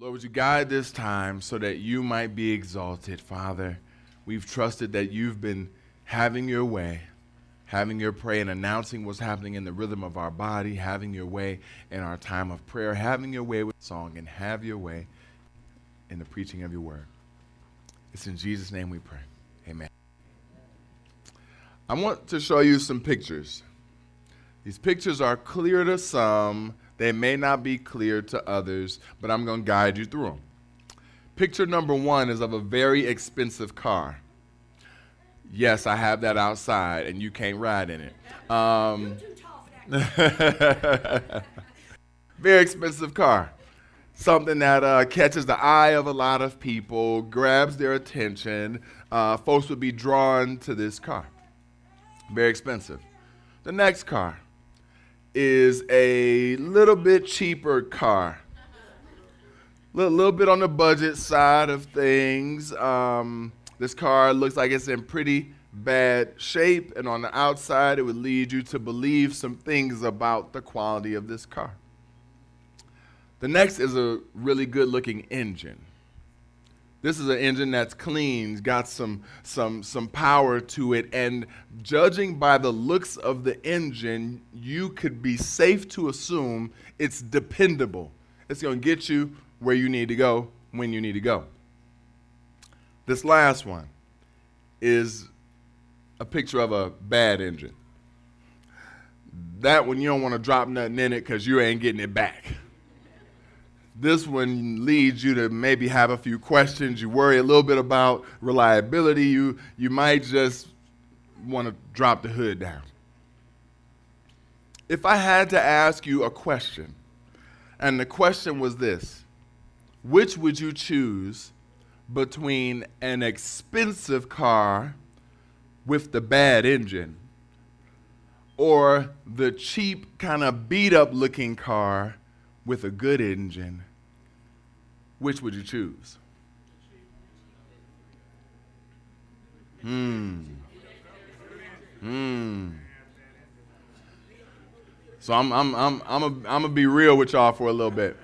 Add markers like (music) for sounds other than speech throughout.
Lord, would you guide this time so that you might be exalted, Father? We've trusted that you've been having your way, having your prayer and announcing what's happening in the rhythm of our body, having your way in our time of prayer, having your way with song, and have your way in the preaching of your word. It's in Jesus' name we pray. Amen. I want to show you some pictures. These pictures are clear to some, they may not be clear to others, but I'm going to guide you through them. Picture number one is of a very expensive car. Yes, I have that outside, and you can't ride in it. Um, (laughs) very expensive car. Something that uh, catches the eye of a lot of people, grabs their attention. Uh, folks would be drawn to this car. Very expensive. The next car is a little bit cheaper car. A little, little, bit on the budget side of things. Um, this car looks like it's in pretty bad shape, and on the outside, it would lead you to believe some things about the quality of this car. The next is a really good looking engine. This is an engine that's clean, got some, some, some power to it, and judging by the looks of the engine, you could be safe to assume it's dependable. It's going to get you where you need to go when you need to go. This last one is a picture of a bad engine. That one, you don't want to drop nothing in it because you ain't getting it back this one leads you to maybe have a few questions. You worry a little bit about reliability. You, you might just want to drop the hood down. If I had to ask you a question, and the question was this which would you choose between an expensive car with the bad engine or the cheap, kind of beat up looking car with a good engine? Which would you choose? Hmm. Hmm. So I'm I'm I'm I'm I'm gonna be real with y'all for a little bit.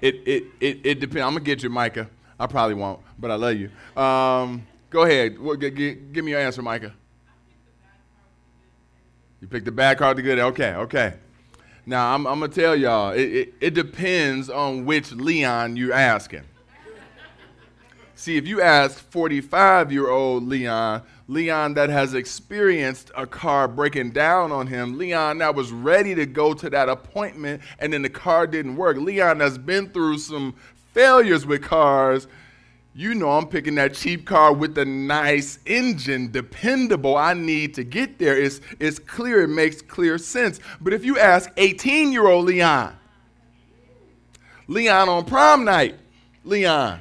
It it it, it depends. I'm gonna get you, Micah. I probably won't, but I love you. Um, go ahead. Give me your answer, Micah. You picked the bad card, the good. Okay, okay. Now, I'm, I'm going to tell y'all, it, it, it depends on which Leon you're asking. See, if you ask 45 year old Leon, Leon that has experienced a car breaking down on him, Leon that was ready to go to that appointment and then the car didn't work, Leon that's been through some failures with cars, you know I'm picking that cheap car with the nice engine, dependable. I need to get there. It's, it's clear, it makes clear sense. But if you ask 18 year old Leon, Leon on prom night, Leon,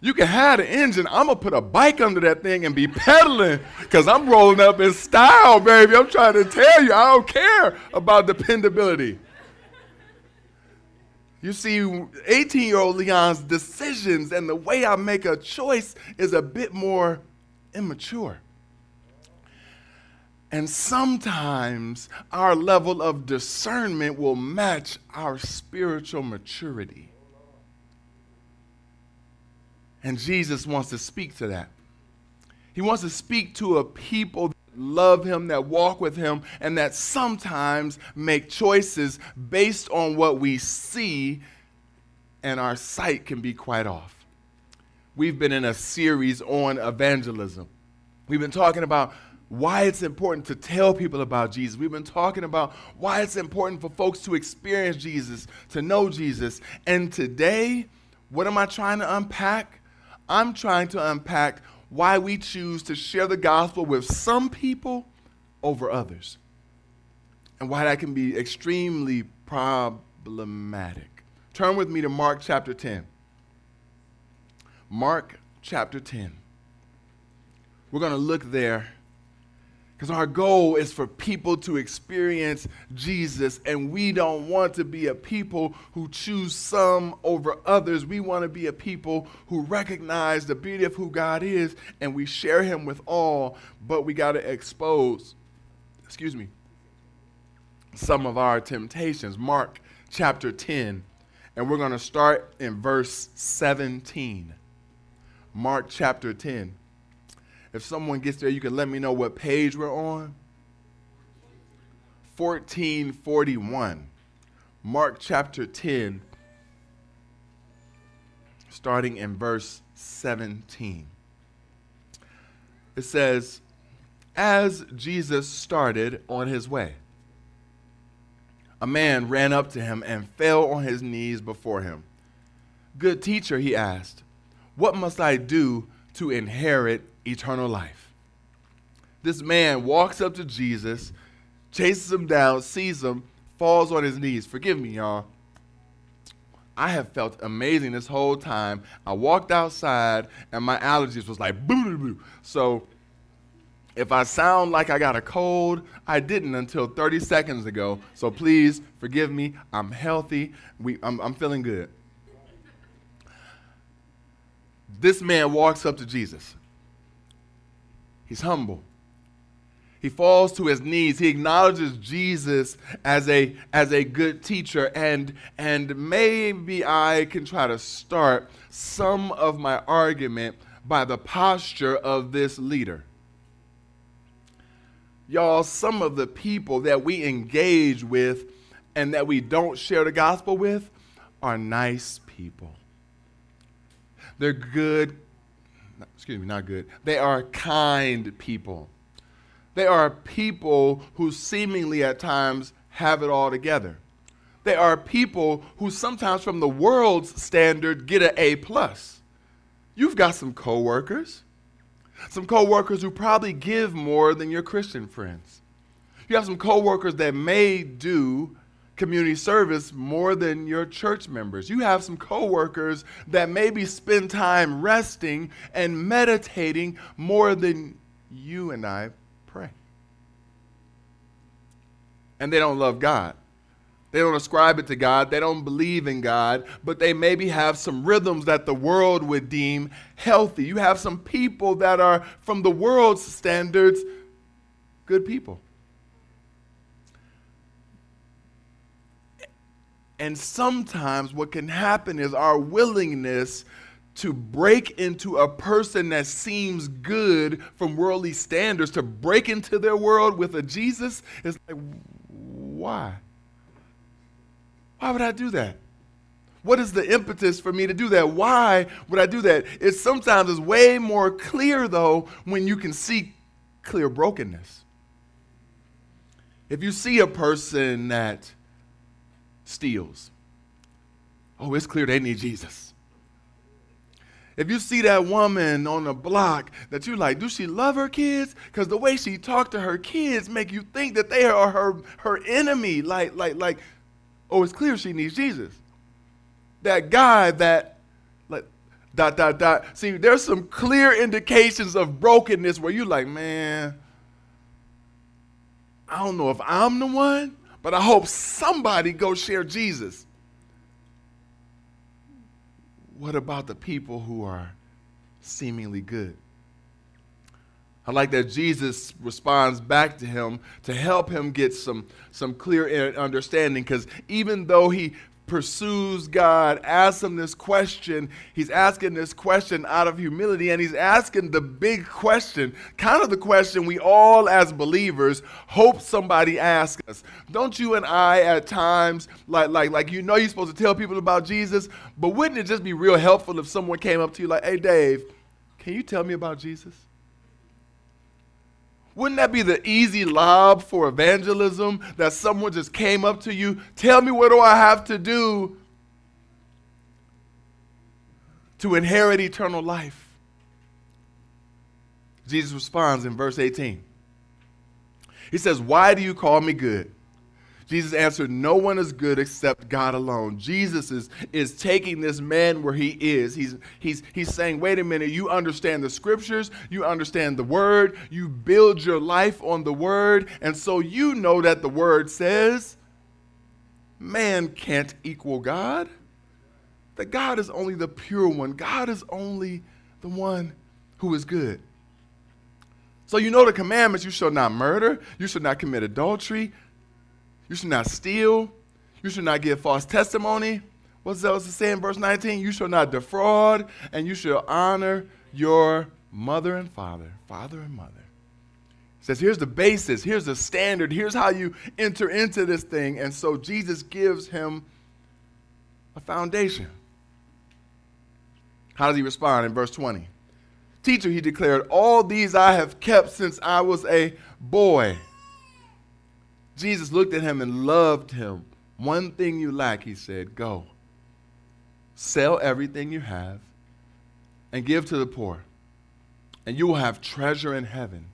you can have the engine. I'm going to put a bike under that thing and be pedaling because I'm rolling up in style, baby. I'm trying to tell you, I don't care about dependability. You see, 18 year old Leon's decisions and the way I make a choice is a bit more immature. And sometimes our level of discernment will match our spiritual maturity. And Jesus wants to speak to that. He wants to speak to a people love him, that walk with him, and that sometimes make choices based on what we see, and our sight can be quite off. We've been in a series on evangelism. We've been talking about why it's important to tell people about Jesus. We've been talking about why it's important for folks to experience Jesus, to know Jesus. And today, what am I trying to unpack? I'm trying to unpack why we choose to share the gospel with some people over others, and why that can be extremely problematic. Turn with me to Mark chapter 10. Mark chapter 10. We're going to look there because our goal is for people to experience Jesus, and we don't want to be a people who choose some over others. We want to be a people who recognize the beauty of who God is, and we share Him with all, but we got to expose, excuse me, some of our temptations. Mark chapter 10 And we're going to start in verse 17. Mark chapter 10. If someone gets there, you can let me know what page we're on. 1441. Mark chapter 10, starting in verse 17. It says, As Jesus started on his way, a man ran up to him and fell on his knees before him. Good teacher, he asked, what must I do to inherit eternal life? This man walks up to Jesus, chases him down, sees him, falls on his knees. Forgive me, y'all. I have felt amazing this whole time. I walked outside and my allergies was like boo boo boo. So if I sound like I got a cold, I didn't until 30 seconds ago. So please forgive me. I'm healthy. We, I'm, I'm feeling good. This man walks up to Jesus. He's humble. He falls to his knees. He acknowledges Jesus as a, as a good teacher. And, and maybe I can try to start some of my argument by the posture of this leader. Y'all, some of the people that we engage with and that we don't share the gospel with are nice people. They're good, excuse me, not good. They are kind people. They are people who seemingly at times have it all together. They are people who sometimes from the world's standard get an A plus. You've got some coworkers, some coworkers who probably give more than your Christian friends. You have some coworkers that may do community service more than your church members. You have some coworkers that maybe spend time resting and meditating more than you and I pray. And they don't love God. They don't ascribe it to God. They don't believe in God, but they maybe have some rhythms that the world would deem healthy. You have some people that are, from the world's standards, good people. And sometimes what can happen is our willingness to break into a person that seems good from worldly standards, to break into their world with a Jesus, is like, why? Why would I do that? What is the impetus for me to do that? Why would I do that? It sometimes is way more clear though when you can see clear brokenness. If you see a person that steals, oh, it's clear they need Jesus. If you see that woman on the block that you like, do she love her kids? Because the way she talked to her kids make you think that they are her, her enemy. Like, like, like, oh, it's clear she needs Jesus. That guy that, like, dot, dot, dot. See, there's some clear indications of brokenness where you're like, man, I don't know if I'm the one, but I hope somebody go share Jesus. What about the people who are seemingly good? I like that Jesus responds back to him to help him get some, some clear understanding because even though he pursues God, asks him this question, he's asking this question out of humility and he's asking the big question, kind of the question we all as believers hope somebody asks us. Don't you and I at times, like, like, like you know you're supposed to tell people about Jesus, but wouldn't it just be real helpful if someone came up to you like, hey Dave, can you tell me about Jesus? Wouldn't that be the easy lob for evangelism that someone just came up to you? Tell me what do I have to do to inherit eternal life? Jesus responds in verse 18. He says, Why do you call me good? Jesus answered, No one is good except God alone. Jesus is, is taking this man where he is. He's, he's, he's saying, Wait a minute, you understand the scriptures, you understand the word, you build your life on the word, and so you know that the word says, Man can't equal God. That God is only the pure one, God is only the one who is good. So you know the commandments you shall not murder, you shall not commit adultery, you should not steal. You should not give false testimony. What's else to say in verse 19? You shall not defraud, and you shall honor your mother and father. Father and mother. It says, here's the basis, here's the standard, here's how you enter into this thing. And so Jesus gives him a foundation. How does he respond in verse 20? Teacher, he declared, all these I have kept since I was a boy. Jesus looked at him and loved him. One thing you lack, he said, go. Sell everything you have and give to the poor, and you will have treasure in heaven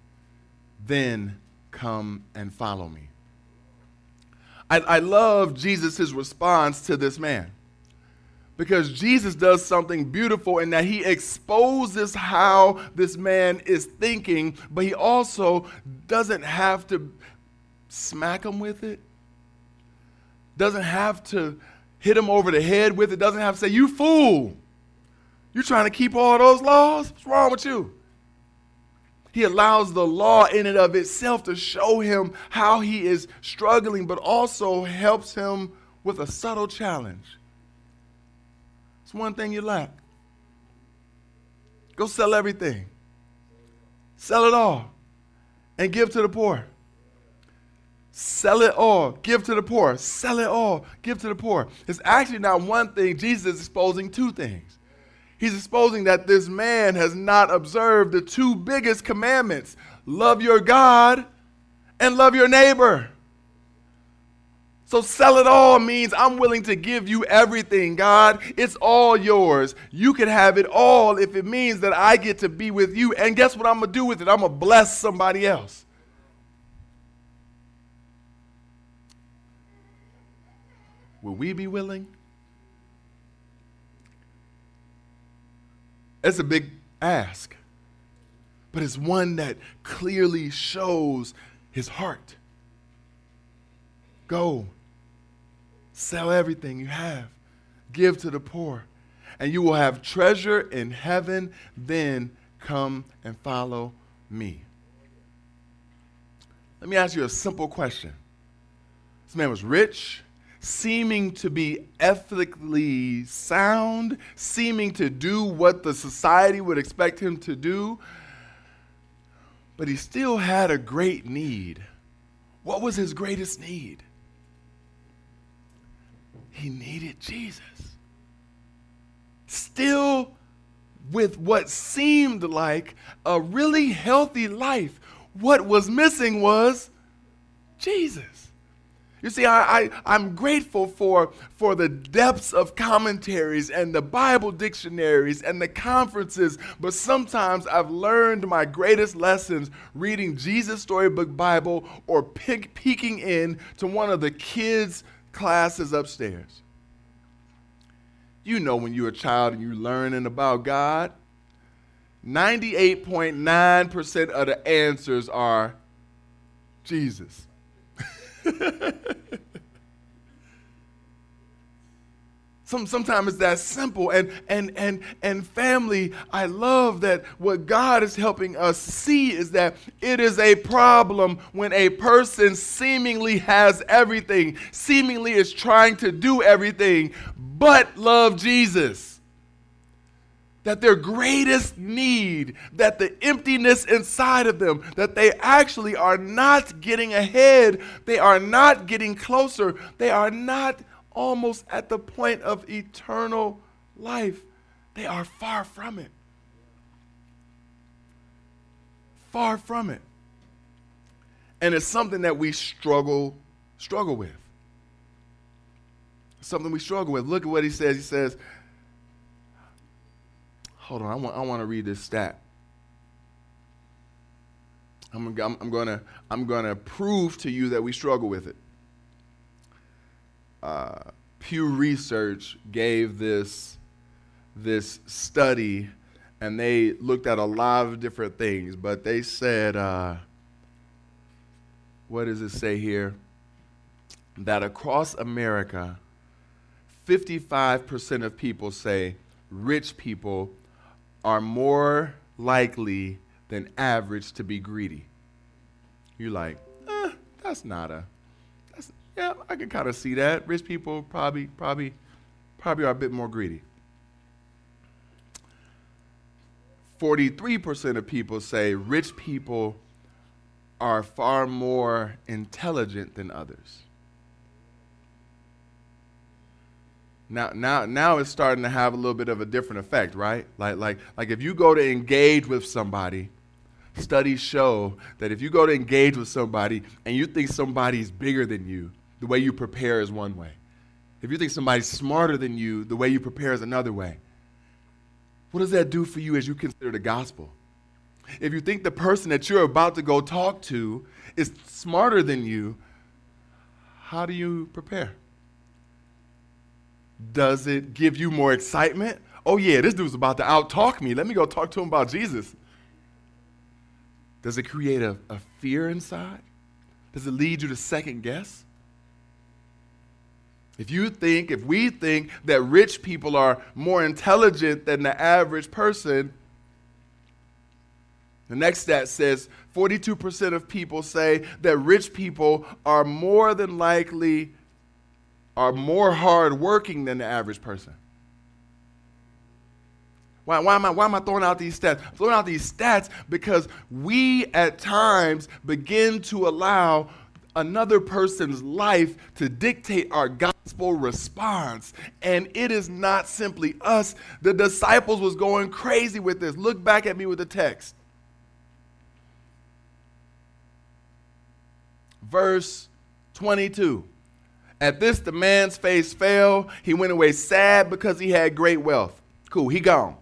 then come and follow me. I, I love Jesus' response to this man because Jesus does something beautiful in that he exposes how this man is thinking, but he also doesn't have to smack him with it, doesn't have to hit him over the head with it, doesn't have to say, You fool, you're trying to keep all those laws? What's wrong with you? He allows the law in and of itself to show him how he is struggling, but also helps him with a subtle challenge. It's one thing you lack. Go sell everything, sell it all, and give to the poor. Sell it all, give to the poor. Sell it all, give to the poor. It's actually not one thing, Jesus is exposing two things. He's exposing that this man has not observed the two biggest commandments love your God and love your neighbor. So sell it all means I'm willing to give you everything, God. It's all yours. You can have it all if it means that I get to be with you. And guess what I'm going to do with it? I'm going to bless somebody else. Will we be willing? That's a big ask, but it's one that clearly shows his heart. Go, sell everything you have, give to the poor, and you will have treasure in heaven. Then come and follow me. Let me ask you a simple question. This man was rich seeming to be ethically sound, seeming to do what the society would expect him to do, but he still had a great need. What was his greatest need? He needed Jesus. Still, with what seemed like a really healthy life, what was missing was Jesus. You see, I, I, am grateful for, for the depths of commentaries and the Bible dictionaries and the conferences, but sometimes I've learned my greatest lessons reading Jesus Storybook Bible or peeking in to one of the kids' classes upstairs. You know, when you're a child and you're learning about God, 98.9% of the answers are Jesus. (laughs) Some, sometimes it's that simple. And, and, and, and family, I love that what God is helping us see is that it is a problem when a person seemingly has everything, seemingly is trying to do everything, but love Jesus that their greatest need, that the emptiness inside of them, that they actually are not getting ahead, they are not getting closer, they are not almost at the point of eternal life. They are far from it. Far from it. And it's something that we struggle struggle with. Something we struggle with. Look at what he says. He says, Hold on, I want, I want to read this stat. I'm, I'm, I'm to I'm gonna prove to you that we struggle with it. Uh, Pew Research gave this, this study, and they looked at a lot of different things, but they said, uh, what does it say here? That across America, 55% of people say rich people are more likely than average to be greedy. You're like, eh, that's not a, that's, yeah, I can kind of see that. Rich people probably, probably probably are a bit more greedy. 43% of people say rich people are far more intelligent than others. Now, now, now it's starting to have a little bit of a different effect, right? Like, like, like if you go to engage with somebody, studies show that if you go to engage with somebody and you think somebody's bigger than you, the way you prepare is one way. If you think somebody's smarter than you, the way you prepare is another way. What does that do for you as you consider the gospel? If you think the person that you're about to go talk to is smarter than you, how do you prepare? Does it give you more excitement? Oh, yeah, this dude's about to outtalk me. Let me go talk to him about Jesus. Does it create a, a fear inside? Does it lead you to second guess? If you think, if we think that rich people are more intelligent than the average person, the next stat says 42% of people say that rich people are more than likely are more hardworking than the average person. Why, why, am I, why am I throwing out these stats? I'm throwing out these stats because we at times begin to allow another person's life to dictate our gospel response. And it is not simply us. The disciples was going crazy with this. Look back at me with the text. Verse 22 at this, the man's face fell. He went away sad because he had great wealth. Cool, he gone.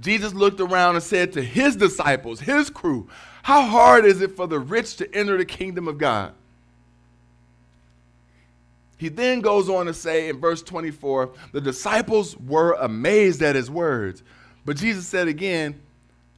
Jesus looked around and said to his disciples, his crew, How hard is it for the rich to enter the kingdom of God? He then goes on to say in verse 24, the disciples were amazed at his words. But Jesus said again,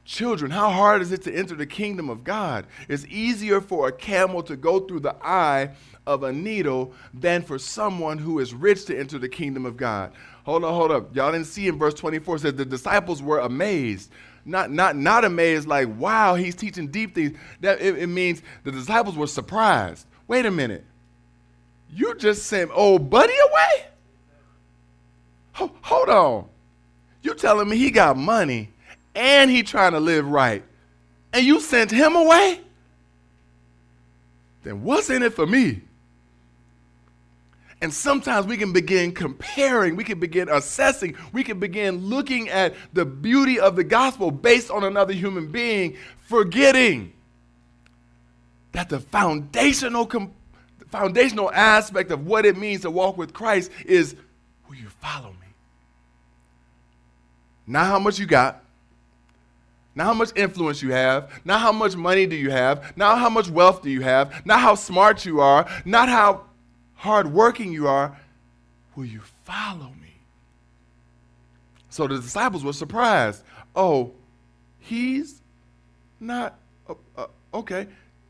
Children, how hard is it to enter the kingdom of God? It's easier for a camel to go through the eye of a needle than for someone who is rich to enter the kingdom of God. Hold on, hold up. Y'all didn't see in verse 24 says the disciples were amazed. Not, not, not amazed like, wow, he's teaching deep things. That it, it means the disciples were surprised. Wait a minute. You just sent old buddy away? Ho- hold on. You telling me he got money and he trying to live right, and you sent him away? Then what's in it for me? And sometimes we can begin comparing, we can begin assessing, we can begin looking at the beauty of the gospel based on another human being, forgetting that the foundational, foundational aspect of what it means to walk with Christ is will you follow me? Not how much you got, not how much influence you have, not how much money do you have, not how much wealth do you have, not how smart you are, not how hardworking you are, will you follow me? So the disciples were surprised. Oh, he's not, uh, uh, okay.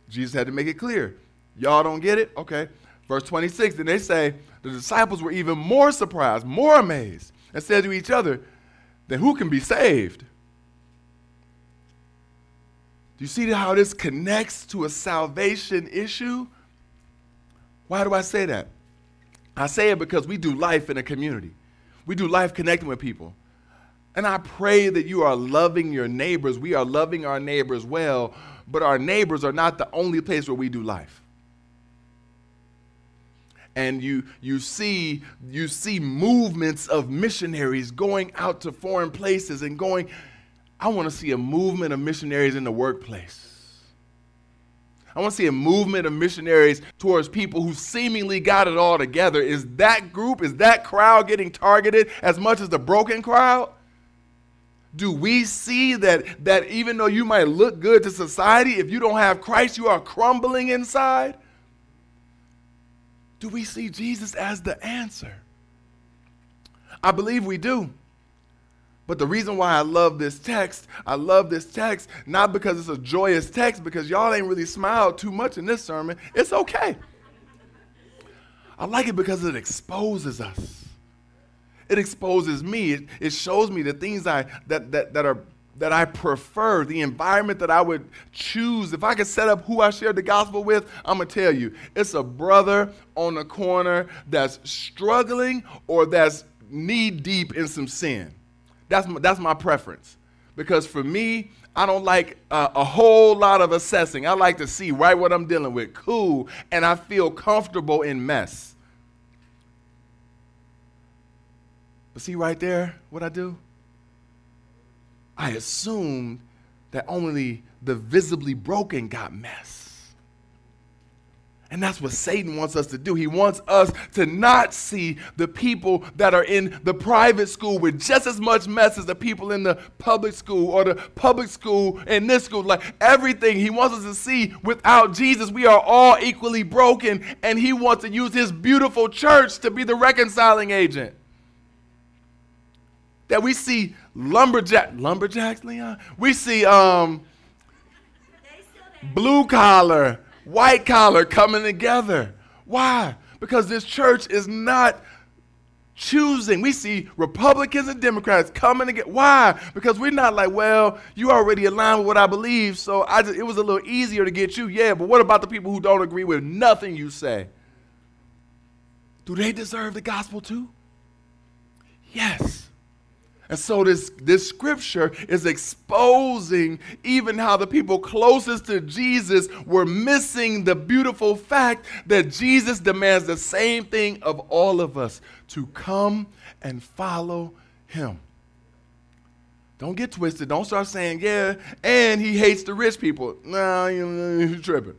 Jesus had to make it clear. Y'all don't get it? Okay. Verse 26, then they say, the disciples were even more surprised, more amazed, and said to each other, then who can be saved? Do you see how this connects to a salvation issue? Why do I say that? I say it because we do life in a community. We do life connecting with people. And I pray that you are loving your neighbors. We are loving our neighbors well, but our neighbors are not the only place where we do life. And you, you, see, you see movements of missionaries going out to foreign places and going. I want to see a movement of missionaries in the workplace. I want to see a movement of missionaries towards people who seemingly got it all together. Is that group, is that crowd getting targeted as much as the broken crowd? Do we see that, that even though you might look good to society, if you don't have Christ, you are crumbling inside? Do we see Jesus as the answer? I believe we do. But the reason why I love this text, I love this text not because it's a joyous text, because y'all ain't really smiled too much in this sermon. It's okay. I like it because it exposes us. It exposes me. It, it shows me the things I that, that that are that I prefer, the environment that I would choose, if I could set up who I shared the gospel with, I'm to tell you, it's a brother on the corner that's struggling or that's knee deep in some sin. That's my, that's my preference. Because for me, I don't like uh, a whole lot of assessing. I like to see right what I'm dealing with. Cool. And I feel comfortable in mess. But see right there what I do? I assumed that only the visibly broken got mess. And that's what Satan wants us to do. He wants us to not see the people that are in the private school with just as much mess as the people in the public school or the public school and this school. Like everything, he wants us to see without Jesus, we are all equally broken. And he wants to use his beautiful church to be the reconciling agent. That we see lumberjack, lumberjacks, Leon? We see um, blue collar white collar coming together. Why? Because this church is not choosing. We see Republicans and Democrats coming together. Why? Because we're not like, well, you already align with what I believe, so I just, it was a little easier to get you. Yeah, but what about the people who don't agree with nothing you say? Do they deserve the gospel too? Yes. And so this, this scripture is exposing even how the people closest to Jesus were missing the beautiful fact that Jesus demands the same thing of all of us to come and follow him. Don't get twisted. Don't start saying, yeah, and he hates the rich people. Nah, you're tripping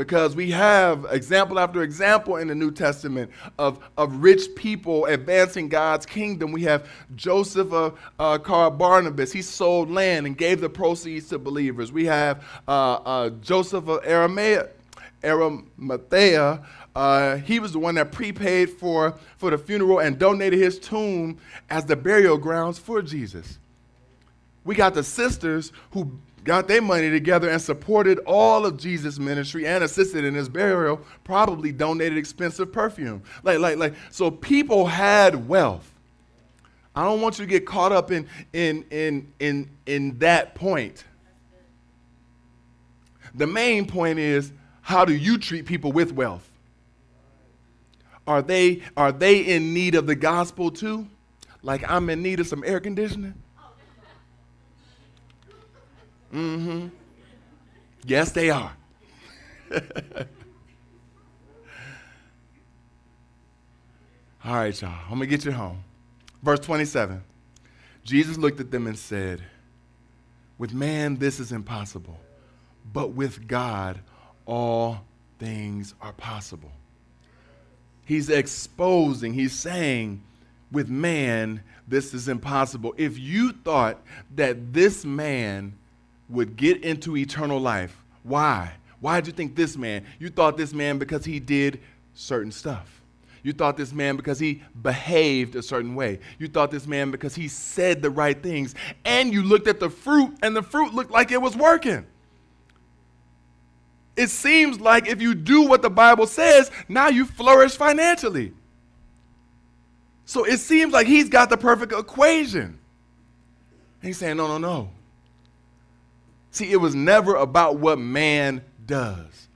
because we have example after example in the New Testament of, of rich people advancing God's kingdom. We have Joseph of uh, called Barnabas. He sold land and gave the proceeds to believers. We have uh, uh Joseph of Arimathea. Arimathea uh, he was the one that prepaid for, for the funeral and donated his tomb as the burial grounds for Jesus. We got the sisters who got their money together and supported all of Jesus' ministry and assisted in his burial, probably donated expensive perfume. Like, like, like, so people had wealth. I don't want you to get caught up in, in, in, in, in that point. The main point is how do you treat people with wealth? Are they, are they in need of the gospel too? Like I'm in need of some air conditioning? Mm-hmm. Yes, they are. (laughs) All right, y'all. I'm going to get you home. Verse 27. Jesus looked at them and said, With man, this is impossible, but with God, all things are possible. He's exposing, he's saying, with man, this is impossible. If you thought that this man would get into eternal life. Why? Why did you think this man? You thought this man because he did certain stuff. You thought this man because he behaved a certain way. You thought this man because he said the right things. And you looked at the fruit, and the fruit looked like it was working. It seems like if you do what the Bible says, now you flourish financially. So it seems like he's got the perfect equation. And he's saying, no, no, no. See, it was never about what man does.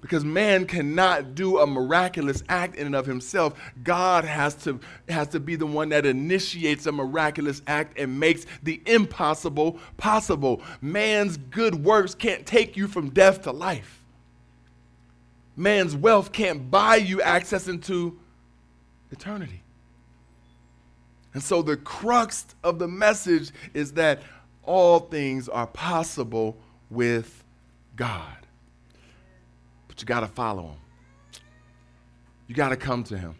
Because man cannot do a miraculous act in and of himself. God has to, has to be the one that initiates a miraculous act and makes the impossible possible. Man's good works can't take you from death to life. Man's wealth can't buy you access into eternity. And so the crux of the message is that all things are possible with God. But you got to follow Him, you got to come to Him.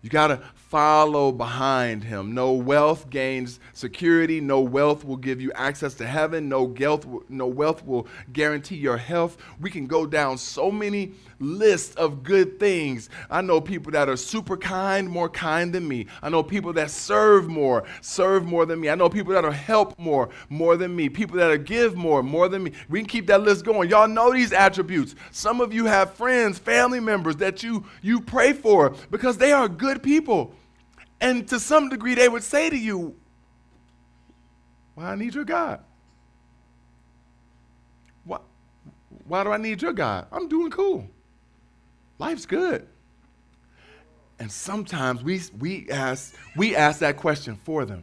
You got to follow behind him. No wealth gains security. No wealth will give you access to heaven. No wealth, no wealth will guarantee your health. We can go down so many lists of good things. I know people that are super kind, more kind than me. I know people that serve more, serve more than me. I know people that are help more, more than me. People that are give more, more than me. We can keep that list going. Y'all know these attributes. Some of you have friends, family members that you you pray for because they are good people. And to some degree, they would say to you, Why I need your God? Why, why do I need your God? I'm doing cool. Life's good. And sometimes we, we, ask, we ask that question for them,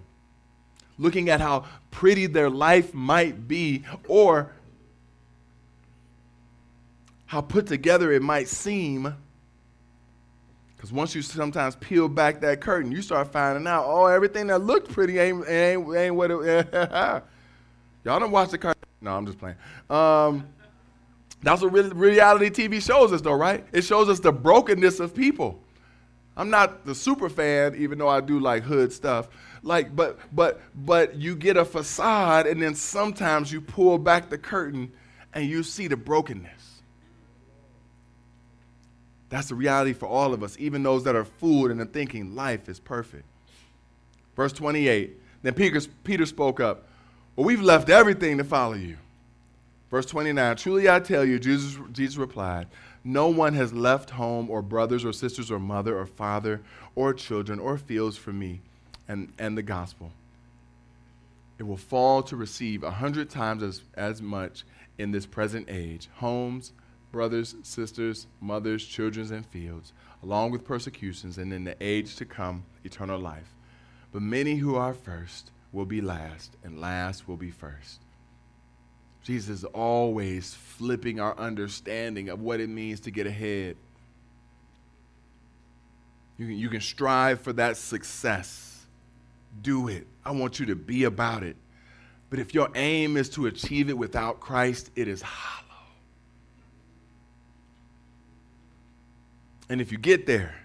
looking at how pretty their life might be or how put together it might seem. Because once you sometimes peel back that curtain, you start finding out, oh, everything that looked pretty ain't, ain't, ain't what it (laughs) Y'all don't watch the cartoon. No, I'm just playing. Um, that's what reality TV shows us, though, right? It shows us the brokenness of people. I'm not the super fan, even though I do like hood stuff. Like, but but but you get a facade, and then sometimes you pull back the curtain, and you see the brokenness. That's the reality for all of us, even those that are fooled and are thinking life is perfect. Verse 28. Then Peter, Peter spoke up. Well, we've left everything to follow you. Verse 29 Truly I tell you, Jesus, Jesus replied, No one has left home or brothers or sisters or mother or father or children or fields for me and, and the gospel. It will fall to receive a hundred times as, as much in this present age homes, brothers, sisters, mothers, children, and fields, along with persecutions, and in the age to come, eternal life. But many who are first will be last, and last will be first. Jesus is always flipping our understanding of what it means to get ahead. You can, you can strive for that success. Do it. I want you to be about it. But if your aim is to achieve it without Christ, it is hollow. And if you get there,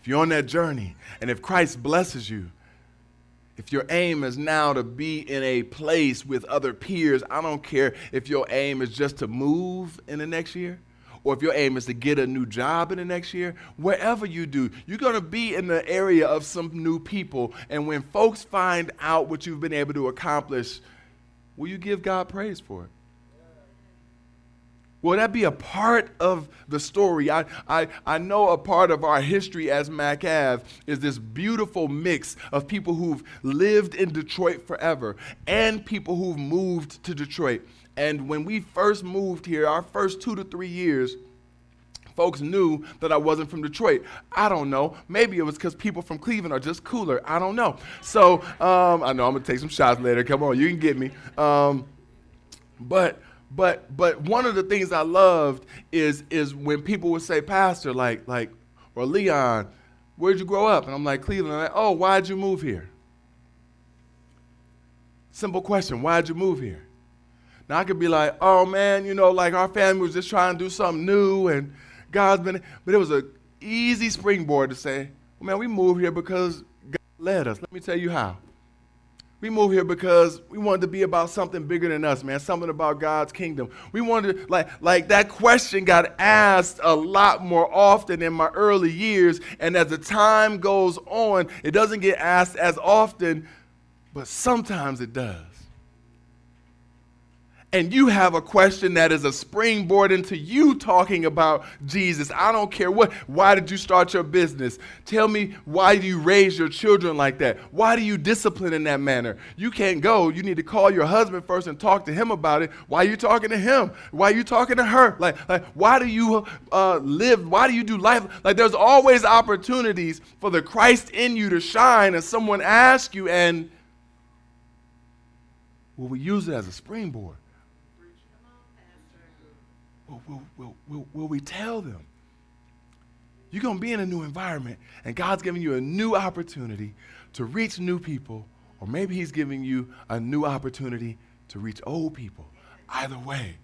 if you're on that journey, and if Christ blesses you, if your aim is now to be in a place with other peers, I don't care if your aim is just to move in the next year or if your aim is to get a new job in the next year, wherever you do, you're going to be in the area of some new people. And when folks find out what you've been able to accomplish, will you give God praise for it? Will that be a part of the story? I, I, I know a part of our history as Mack Ave is this beautiful mix of people who've lived in Detroit forever and people who've moved to Detroit. And when we first moved here, our first two to three years, folks knew that I wasn't from Detroit. I don't know. Maybe it was because people from Cleveland are just cooler. I don't know. So um, I know I'm to take some shots later. Come on, you can get me. Um, but but but one of the things I loved is is when people would say, Pastor, like like, or Leon, where'd you grow up? And I'm like, Cleveland. I'm like, oh, why'd you move here? Simple question, why'd you move here? Now I could be like, oh man, you know, like our family was just trying to do something new and God's been but it was a easy springboard to say, well, man, we moved here because God led us. Let me tell you how. We moved here because we wanted to be about something bigger than us, man, something about God's kingdom. We wanted, like, like that question got asked a lot more often in my early years. And as the time goes on, it doesn't get asked as often, but sometimes it does and you have a question that is a springboard into you talking about Jesus. I don't care what. Why did you start your business? Tell me why do you raise your children like that? Why do you discipline in that manner? You can't go. You need to call your husband first and talk to him about it. Why are you talking to him? Why are you talking to her? Like, like why do you uh, live? Why do you do life? Like, there's always opportunities for the Christ in you to shine, and someone asks you, and will we use it as a springboard? Will, will, will, will, will we tell them? You're going to be in a new environment, and God's giving you a new opportunity to reach new people, or maybe He's giving you a new opportunity to reach old people. Either way,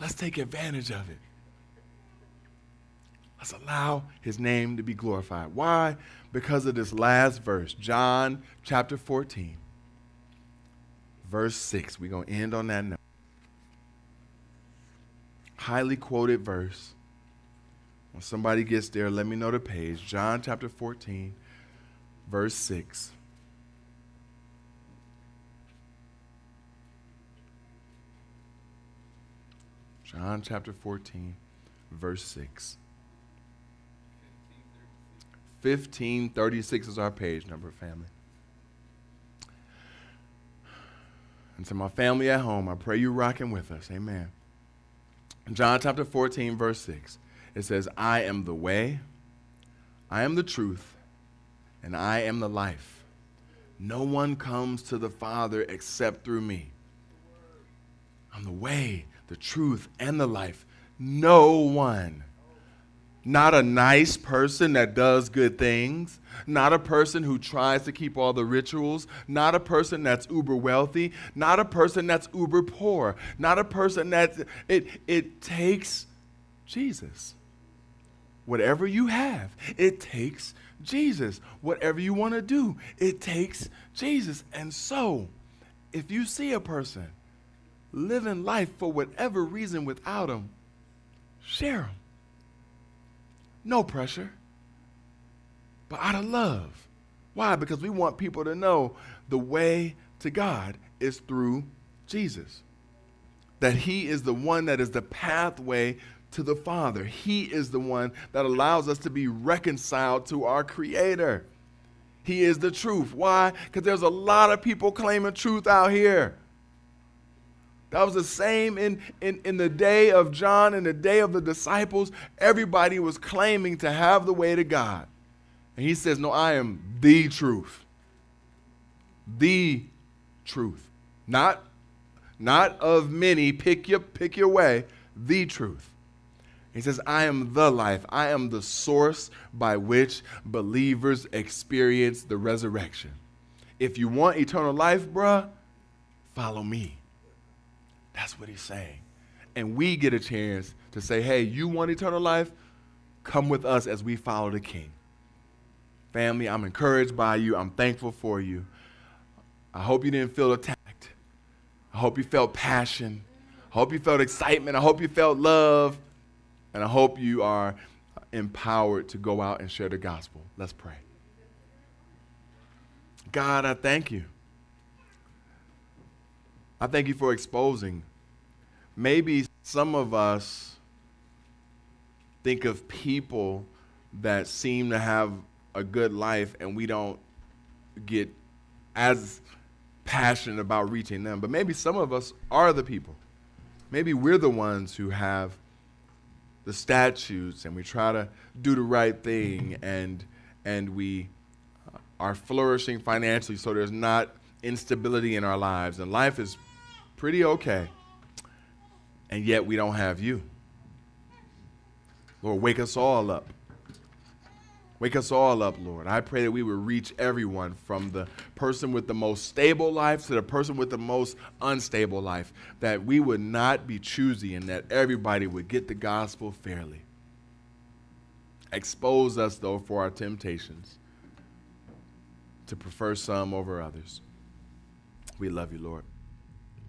let's take advantage of it. Let's allow His name to be glorified. Why? Because of this last verse, John chapter 14, verse 6. We're going to end on that note highly quoted verse. When somebody gets there, let me know the page. John chapter 14, verse 6. John chapter 14, verse 6. 1536 is our page number, family. And to my family at home, I pray you rocking with us. Amen. John chapter 14, verse 6, it says, I am the way, I am the truth, and I am the life. No one comes to the Father except through me. I'm the way, the truth, and the life. No one not a nice person that does good things, not a person who tries to keep all the rituals, not a person that's uber wealthy, not a person that's uber poor, not a person that it it takes Jesus. Whatever you have, it takes Jesus. Whatever you want to do, it takes Jesus. And so, if you see a person living life for whatever reason without him, share him no pressure, but out of love. Why? Because we want people to know the way to God is through Jesus. That He is the one that is the pathway to the Father. He is the one that allows us to be reconciled to our Creator. He is the truth. Why? Because there's a lot of people claiming truth out here. That was the same in, in, in the day of John, in the day of the disciples. Everybody was claiming to have the way to God. And he says, No, I am the truth. The truth. Not, not of many, pick your, pick your way, the truth. He says, I am the life. I am the source by which believers experience the resurrection. If you want eternal life, bruh, follow me. That's what he's saying. And we get a chance to say, hey, you want eternal life? Come with us as we follow the King. Family, I'm encouraged by you. I'm thankful for you. I hope you didn't feel attacked. I hope you felt passion. I hope you felt excitement. I hope you felt love. And I hope you are empowered to go out and share the gospel. Let's pray. God, I thank you. I thank you for exposing. Maybe some of us think of people that seem to have a good life and we don't get as passionate about reaching them. But maybe some of us are the people. Maybe we're the ones who have the statutes and we try to do the right thing and and we are flourishing financially so there's not instability in our lives and life is pretty okay, and yet we don't have you. Lord, wake us all up. Wake us all up, Lord. I pray that we would reach everyone from the person with the most stable life to the person with the most unstable life. That we would not be choosy and that everybody would get the gospel fairly. Expose us, though, for our temptations to prefer some over others. We love you, Lord.